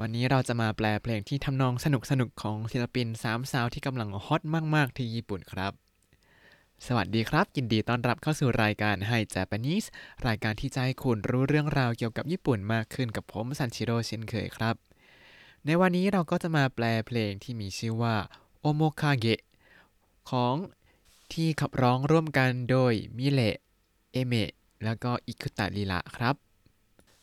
วันนี้เราจะมาแปลเพลงที่ทำนองสนุกสนุกของศิลปินสามสาวที่กำลังฮอตมาก ๆ ที่ญี่ปุ่นครับ สวัสดีครับ ยินดีต้อนรับเข้าสู่รายการ Hi Japanese รายการที่จะให้คุณรู้เรื่องราวเกี่ยวกับญี่ปุ่นมากขึ้นกับผมซันชิโร่เช่นเคยครับ ในวันนี้เราก็จะมาแปลเพลงที่มีชื่อว่าโอโมคาเกะของที่ขับร้องร่วมกันโดย milet Aimer แล้วก็อิคุตะลิระครับ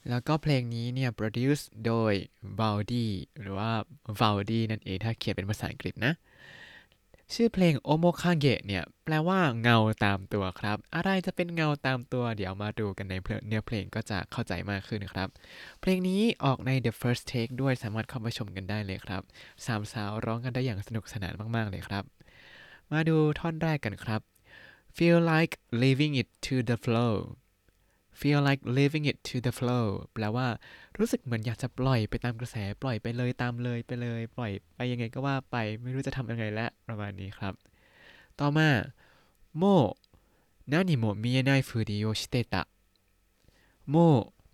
แล้วก็เพลงนี้เนี่ย produce โดย v a l d i หรือว่า v a l d i นั่นเอง ถ้าเขียนเป็นภาษาอังกฤษนะ ชื่อเพลงโอโมคาเกะเนี่ย แปลว่าเงาตามตัวครับ อะไรจะเป็นเงาตามตัว เดี๋ยวมาดูกันในเนื้อเพลงก็จะเข้าใจมากขึ้นครับ เพลงนี้ออกใน The First Take ด้วยสามารถเข้ามาชมกันได้เลยครับสามสาวร้องกันได้อย่างสนุกสนานมาก ๆ เลยครับ มาดูท่อนแรกกันครับ feel like leaving it to the flow feel like leaving it to the flow แปลว่า รู้สึกเหมือนอยากจะปล่อยไปตามกระแส ปล่อยไปเลยตามเลยไปเลย ปล่อยไปยังไงก็ว่าไป ไม่รู้จะทำยังไงแล้วประมาณนี้ครับ ต่อมาโม何も見えないふりをしてたโม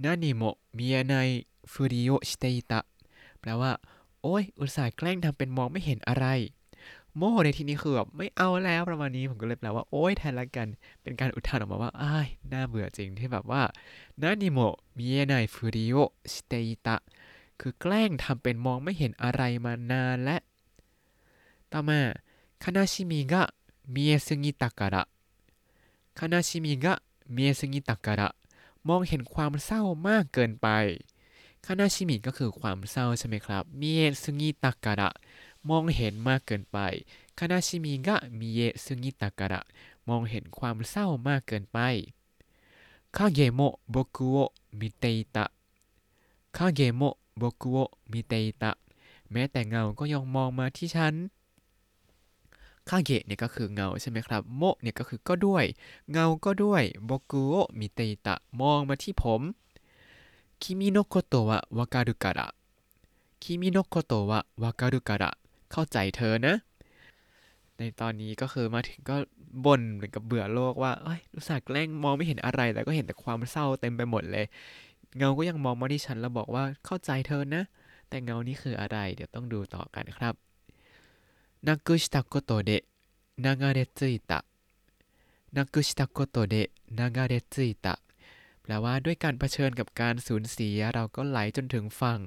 何も見えないふりをしていたแปลว่า โอ้ย อุตส่าห์แกล้งทำเป็นมองไม่เห็นอะไร もうในที่นี้คือแบบไม่เอาแล้วประมาณนี้ผมก็เลยแปลว่าโอ้ยแทนละกันเป็นการอุทานออกมาว่าอ้ายน่าเบื่อจริงที่แบบว่านานิโมมิเอไนฟูริโอสเตอิตะคือแกล้งทำเป็นมองไม่เห็นอะไรมานานและ ต่อมาคานาชิมิกะ見えすぎたからคานาชิมิกะมิเอซึงิตะการะมองเห็นความเศร้ามากเกินไปคานาชิมิก็คือความเศร้าใช่ไหมครับมิเอซึงิตะการะ มองเห็นมากเกินไปคานาชิมิกะมิเอซึงิตะกระมองเห็นความเศร้ามากเกินไปคาเกโมะโบกุโอมิเตอิตะคาเกโมะโบกุโอมิเตอิตะแม้แต่เงาก็ยังมองมาที่ฉันคาเกะเนี่ยก็คือเงาใช่ไหมครับ もเนี่ยก็คือก็ด้วย เงาก็ด้วยโบกุโอมิเตอิตะมองมาที่ผม君のことはわかるから君のことはわかるから เข้าใจเธอนะ ในตอนนี้ก็คือมาถึงก็บ่นเหมือนกับเบื่อโลกว่าเอ้ยรู้สึกแกล้งมองไม่เห็นอะไรแต่ก็เห็นแต่ความเศร้าเต็มไปหมดเลย เงาก็ยังมองมาที่ฉันแล้วบอกว่าเข้าใจเธอนะ แต่เงานี้คืออะไร เดี๋ยวต้องดูต่อกันครับなくしたことで流れ着いた なくしたことで流れ着いたแปลว่าด้วยการเผชิญกับการสูญเสียเราก็ไหลจนถึงฝั่ง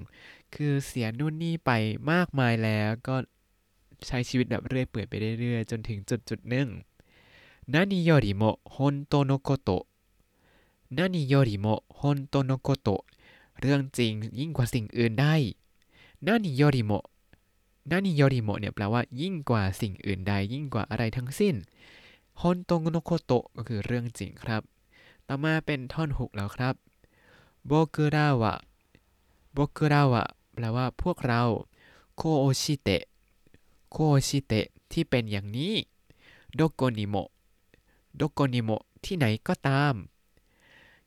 คือเสียนู่นนี่ไปมากมายแล้วก็ใช้ชีวิตแบบเรื่อยเปื่อยไปเรื่อยจนถึงจุดจุดหนึ่งนานิโยริโมฮอนโตโนโกโตนั้นิโยริโมฮอนโตโนโกโตเรื่องจริงยิ่งกว่าสิ่งอื่นได้นานิโยริโมนานิโยริโมเนี่ยแปลว่ายิ่งกว่าสิ่งอื่นใด ยิ่งกว่าอะไรทั้งสิ้นฮอนโตโนโกโตก็คือเรื่องจริงครับ ต่อมาเป็นท่อนหกแล้วครับโบกุราวะโบกุราวะ ลว่าพวกเราโคโอชิเตะโคโอชิเตะที่เป็นอย่างนี้โดโกนิโมโดโกนิโมที่ไหนก็ตาม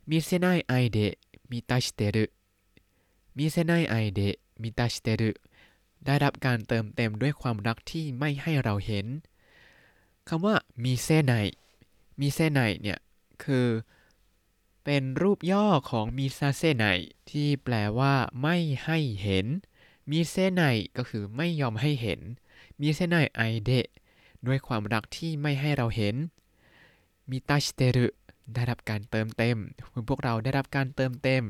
มิเซไนไอเดะมิตาชิเตรุมิเซไนไอเดะมิตาชิเตรุได้รับการเติมเต็มด้วยความรักที่ไม่ให้เราเห็นคำว่ามิเซไนมิเซไนเนี่ย คือ เป็นรูปย่อของมิซาเซไนที่แปลว่าไม่ให้เห็นมิเซไนก็คือไม่ยอมให้เห็นมิเซไนไอเดะด้วยความรักที่ไม่ให้เราเห็นมิตาชิเตรุได้รับการเติมเต็ม พวกเราได้รับการเติมเต็ม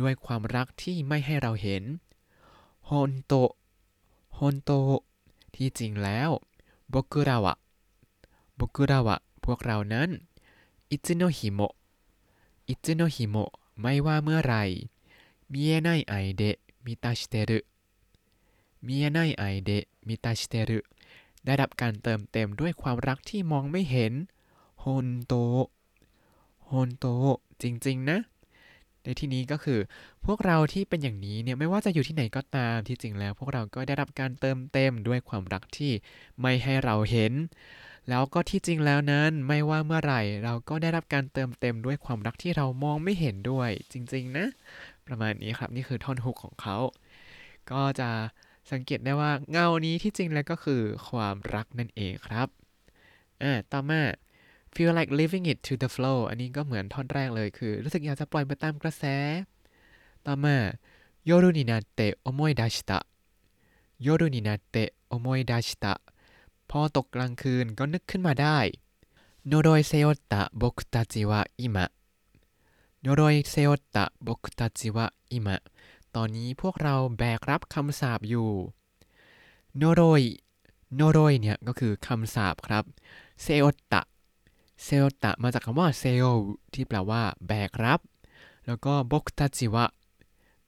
ด้วยความรักที่ไม่ให้เราเห็น本当ฮอนโตที่จริงแล้วบกุราวะบกุราวะพวกเรานั้นอิจิโนฮิโมะ อิจิโนฮิโมะไม่ว่าเมื่อไหร่มิเอไนไอเดะมิตาชิเตรุมิเอไนไอเดะมิตาชิเตรุได้รับการเติมเต็มด้วยความรักที่มองไม่เห็นฮนโตฮนโตจริง ๆ นะ ในที่นี้ก็คือพวกเราที่เป็นอย่างนี้เนี่ยไม่ว่าจะอยู่ที่ไหนก็ตามที่จริงแล้ว พวกเราก็ได้รับการเติมเต็มด้วยความรักที่ไม่ให้เราเห็น แล้วก็ที่จริงแล้วนั้นไม่ว่าเมื่อไหร่ เราก็ได้รับการเติมเต็มด้วยความรักที่เรามองไม่เห็นด้วย จริง ๆ นะ ประมาณนี้ครับนี่คือท่อนฮุกของเขา ก็จะสังเกตได้ว่าเงานี้ที่จริงแล้วก็คือความรักนั่นเองครับอ่าต่อมา feel like leaving it to the flow อันนี้ก็เหมือนท่อนแรกเลยคือ รู้สึกอยากจะปล่อยไปตามกระแส ต่อมาโยรุนินาเตะโอโมยดาชิตะโยรุนินาเตะอโมยดาชตะพอตกกลางคืนก็นึกขึ้นมาได้โนโดยเซโอตะบุกตาจิวะอิมะโนโดยเซโอตะบุกตาจิวะอิมะตอนนี้พวกเราแบกรับคำสาบอยู่โนโดยโนโดยเนี่ยก็คือคำสาบครับเซโอตะ เซโอตะมาจากคำว่าเซโอที่แปลว่า แบกรับ แล้วก็บกตาจิวะ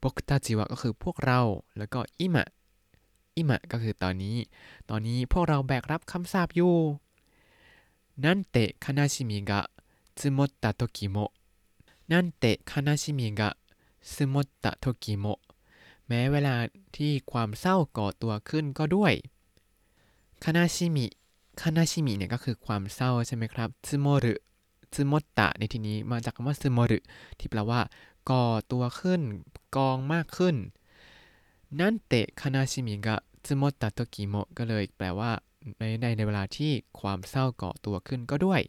บกตาจิวะก็คือพวกเรา แล้วก็อิมะอิมะก็คือตอนนี้ ตอนนี้พวกเราแบกรับคำสาปอยู่นั่นเตะคานาชิมิกะซึมตะโตกิโมนั่นเตะคานาชิมิกะซึมตะโตกิโมแม้เวลาที่ความเศร้าก่อตัวขึ้นก็ด้วยคานาชิมิ คานาชิมิเนี่ยก็คือความเศร้าใช่ไหมครับซึโมรุซึโมตะในที่นี้มาจากคำว่าซึโมรุที่แปลว่าก่อตัวขึ้น กองมากขึ้น นั่นเตะคานาชิมิกะซึโมตะโตกิโมก็เลยแปลว่าในในในเวลาที่ความเศร้าก่อตัวขึ้นก็ด้วย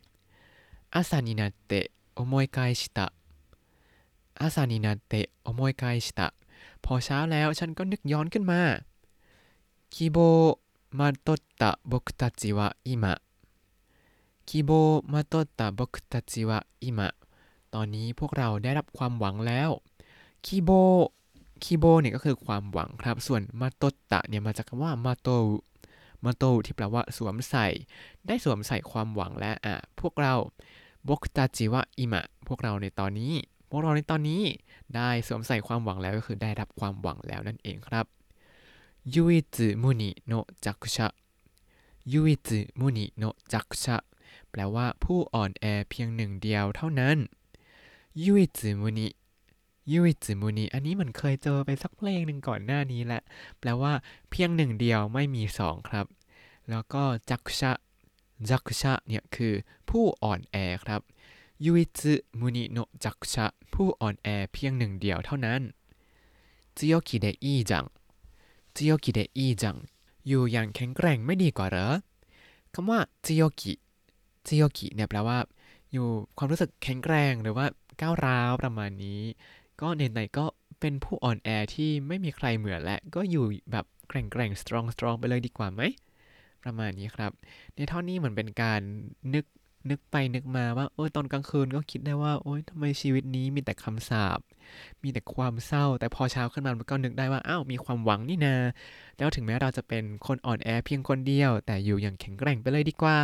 อาซานินาเตะโอโมยไกชิตะอาซานินาเตะโอโมยไกชิตะพอเช้าแล้วฉันก็นึกย้อนขึ้นมาคิโบ มาโตตะบกตาจิวะอิมะคิโบมาตตะบกตาจิวะอิมะตอนนี้พวกเราได้รับความหวังแล้วคิโบคิโบเนี่ยก็คือความหวังครับ ส่วนมาโตตะเนี่ยมาจากคำว่ามาโตมาโตที่แปลว่าสวมใส่ ได้สวมใส่ความหวังและอะพวกเราบกตาจิวะอิมะพวกเราในตอนนี้ พวกเราในตอนนี้ได้สวมใส่ความหวังแล้วก็คือได้รับความหวังแล้วนั่นเองครับ ยูอิซึมุนิโนจักชะยูอิซึมุนิโนจักชะแปลว่าผู้อ่อนแอเพียงหนึ่งเดียวเท่านั้นยูอิซึมุนิยูอิซึมุนิอันนี้มันเคยเจอไปสักเพลงหนึ่งก่อนหน้านี้แหละ แปลว่าเพียงหนึ่งเดียวไม่มีสองครับ แล้วก็จักชะจักชะเนี่ยคือผู้อ่อนแอครับยูอิซึมุนิโนจักชะผู้อ่อนแอเพียงหนึ่งเดียวเท่านั้น強気でいいじゃ จิโยกิเดอีจัง อยู่อย่างแข็งแกร่งไม่ดีกว่าเหรอคำว่าจิโยกิจิโยกิเนี่ยแปลว่า อยู่ความรู้สึกแข็งแกร่งหรือว่าก้าวร้าวประมาณนี้ ก็ในไหนก็เป็นผู้อ่อนแอที่ไม่มีใครเหมือนและก็อยู่แบบแกร่งแกร่งสตรองสตรองไปเลยดีกว่าไหมประมาณนี้ครับ ในท่อนนี้เหมือนเป็นการนึก นึกไปนึกมาว่าโอ้ยตอนกลางคืนก็คิดได้ว่า โอ้ยทำไมชีวิตนี้มีแต่คำสาปมีแต่ความเศร้า แต่พอเช้าขึ้นมามันก็นึกได้ว่าอ้าวมีความหวังนี่นา แล้วถึงแม้เราจะเป็นคนอ่อนแอเพียงคนเดียว แต่อยู่อย่างแข็งแกร่งไปเลยดีกว่า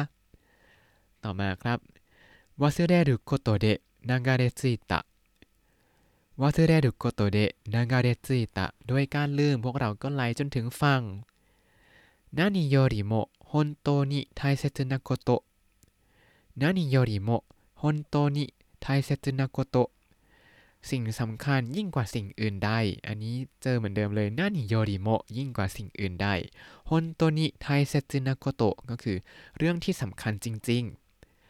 ต่อมาครับวาเซเรรุโกโตเดะนางาเรซิตะวาเซเรรุโกโตเดะนางาเรซิตะด้วยการลืมพวกเราก็ไหลจนถึงฟังนานิโยริโมฮอนโ何よりも本当に大切なことสิ่งสำคัญยิ่งกว่าสิ่งอื่นใด อันนี้เจอเหมือนเดิมเลยนั่นโยริโมยิ่งกว่าสิ่งอื่นใดฮอนโตนิไทเซจินาโกโตก็คือเรื่องที่สำคัญจริง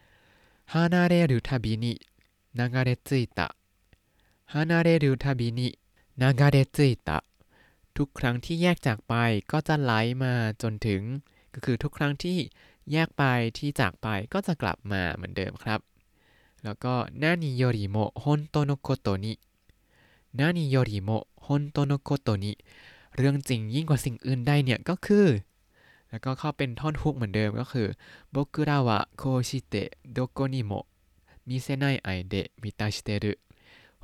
ๆฮานาเรรุทาบินินางาเรจิตะฮานาเรรุทาบินินางาเรจิตะทุกครั้งที่แยกจากไปก็จะไหลมาจนถึง ก็คือทุกครั้งที่ แยกไปที่จากไปก็จะกลับมาเหมือนเดิมครับ แล้วก็何よりも本当のことに何よりも本当のことにเรื่องจริงยิ่งกว่าสิ่งอื่นใดเนี่ยก็คือ แล้วก็เข้าเป็นท่อนฮุกเหมือนเดิมก็คือ僕らはこうしてどこにもมิเซไนไอเดะมิตาชิเตรุ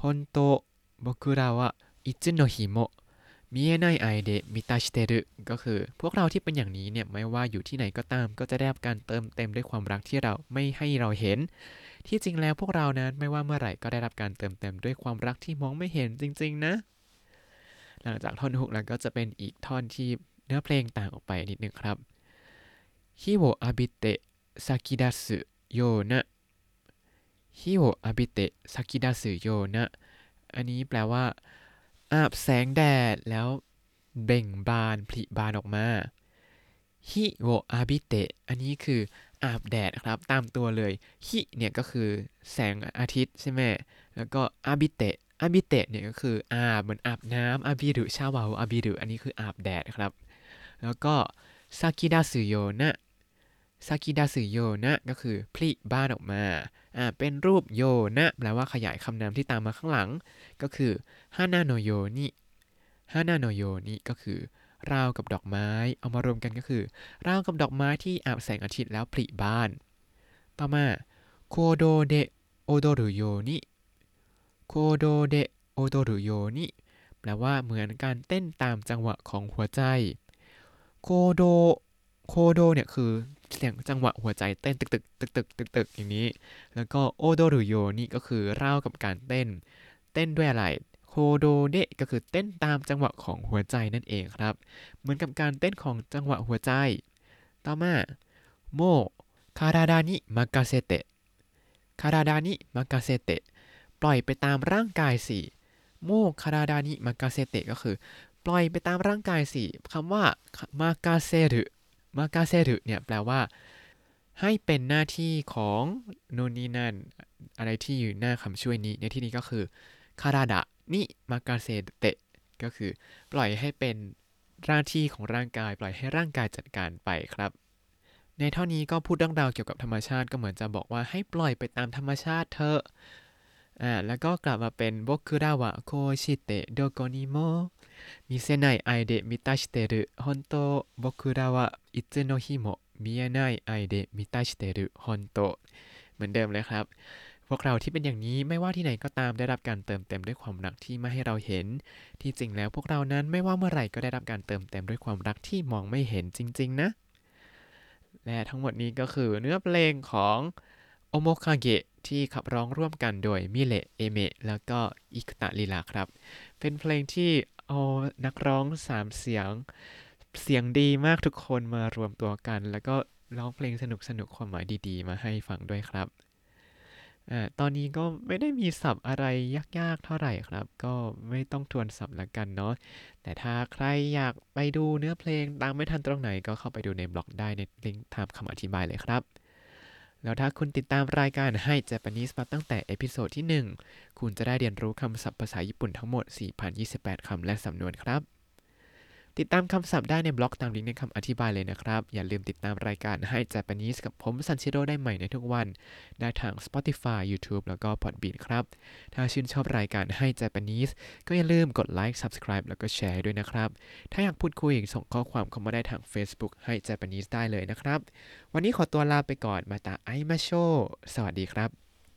ฮอนโตโบกุระวะอิจุโนฮิโม มีเอไนไอเดมิตาชิเตรุก็คือ พวกเราที่เป็นอย่างนี้เนี่ยไม่ว่าอยู่ที่ไหนก็ตาม ก็จะได้รับการเติมเต็มด้วยความรักที่เราไม่ให้เราเห็น ที่จริงแล้วพวกเรานั้นไม่ว่าเมื่อไหร่ก็ได้รับการเติมเต็มด้วยความรักที่มองไม่เห็นจริง ๆ นะ หลังจากท่อนฮุกแล้วก็จะเป็นอีกท่อนที่เนื้อเพลงต่างออกไปนิดนึงครับ陽を浴びて咲き出すよな陽を浴びて咲き出すよなอันนี้แปลว่า อาบแสงแดดแล้วเบ่งบานผลิบานออกมา陽を浴びてอันนี้คืออาบแดดครับตามตัวเลยฮิเนี่ยก็คือแสงอาทิตย์ใช่ไหมแล้วก็浴びて浴びてเนี่ยก็คืออาบเหมือนอาบน้ำ浴びるシャワー浴びるอันนี้คืออาบแดดครับ แล้วก็ซากิดาสึโยนะ ซากิดาสึโยนะ ก็คือพลิบ้านออกมาอ่าเป็นรูปโยนะ แปลว่าขยายคำนามที่ตามมาข้างหลัง ก็คือฮานาโนโยนิฮานาโนโยนี่ก็คือราวกับดอกไม้ เอามารวมกันก็คือ ราวกับดอกไม้ที่อาบแสงอาทิตย์แล้วผลิบ้าน ต่อมาโคโดเดโอโดรุโยนิโคโดเดโอโดรุโยนิแปลว่าเหมือนการเต้นตามจังหวะของหัวใจโคโดโคโดเนี่ยคือ เสียงจังหวะหัวใจเต้นตึกตึกตึกตึกตึกตึกอย่างนี้ แล้วก็โอโดรุโยนี่ก็คือรากับการเต้น เต้นด้วยอะไรโคโดเดะก็คือเต้นตามจังหวะของหัวใจนั่นเองครับ เหมือนกับการเต้นของจังหวะหัวใจ ต่อมาโมคาราดานิมากาเซเตะคาราดานิมากาเซเตะปล่อยไปตามร่างกายสิโมคาราดานิมากาเซเตะก็คือ ปล่อยไปตามร่างกายสิคำว่ามากาเซรุ มากาเซรุเนี่ยแปลว่า ให้เป็นหน้าที่ของโนนนี่นั่น อะไรที่อยู่หน้าคำช่วยนี้ ในที่นี้ก็คือคาราดะนิมากาเซเตะก็คือ ปล่อยให้เป็นหน้าที่ของร่างกาย ปล่อยให้ร่างกายจัดการไปครับในท่อนนี้ก็พูดเรื่องราวเกี่ยวกับธรรมชาติก็เหมือนจะบอกว่าให้ปล่อยไปตามธรรมชาติเถอะ อ่าแล้วก็กลับมาเป็น僕らはこうしてどこにも見せない愛で満たしてる本当僕らはいつの日も見えない愛で満たしてる本当เหมือนเดิมเลยครับ พวกเราที่เป็นอย่างนี้ไม่ว่าที่ไหนก็ตามได้รับการเติมเต็มด้วยความรักที่ไม่ให้เราเห็น ที่จริงแล้วพวกเรานั้นไม่ว่าเมื่อไหร่ก็ได้รับการเติมเต็มด้วยความรักที่มองไม่เห็นจริง ๆ นะ และทั้งหมดนี้ก็คือเนื้อเพลงของ โอโมคาเกะที่ขับร้องร่วมกันโดยมิเลเอเมะแล้วก็อิคตะลีลาครับ เป็นเพลงที่เอานักร้องสามเสียง เสียงดีมากทุกคนมารวมตัวกัน แล้วก็ร้องเพลงสนุกสนุกความหมายดีๆ มาให้ฟังด้วยครับอตอนนี้ก็ไม่ได้มีศัพท์อะไรยากๆเท่าไหร่ครับ ก็ไม่ต้องทวนศัพท์ละกันเนาะ แต่ถ้าใครอยากไปดูเนื้อเพลงตามไม่ทันตรงไหนก็เข้าไปดูในบล็อกได้ในลิงก์ตามคำอธิบายเลยครับ แล้วถ้าคุณติดตามรายการให้ Japanese มาตั้งแต่เอพิโซดที่ 1 คุณจะได้เรียนรู้คำศัพท์ภาษาญี่ปุ่นทั้งหมด 4,028 คำและสำนวนครับ ติดตามคำศัพท์ได้ในบล็อกตามลิงก์ในคำอธิบายเลยนะครับ อย่าลืมติดตามรายการให้ Japanese กับผมซันชิโร่ได้ใหม่ในทุกวัน ได้ทาง Spotify YouTube แล้วก็ Podbean ครับ ถ้าชื่นชอบรายการให้ Japanese ก็อย่าลืมกดไลค์ Subscribe แล้วก็แชร์ด้วยนะครับ ถ้าอยากพูดคุยส่งข้อความเข้ามาได้ทาง Facebook ให้ Japanese ได้เลยนะครับ วันนี้ขอตัวลาไปก่อนมาตาไอมาโช สวัสดีครับ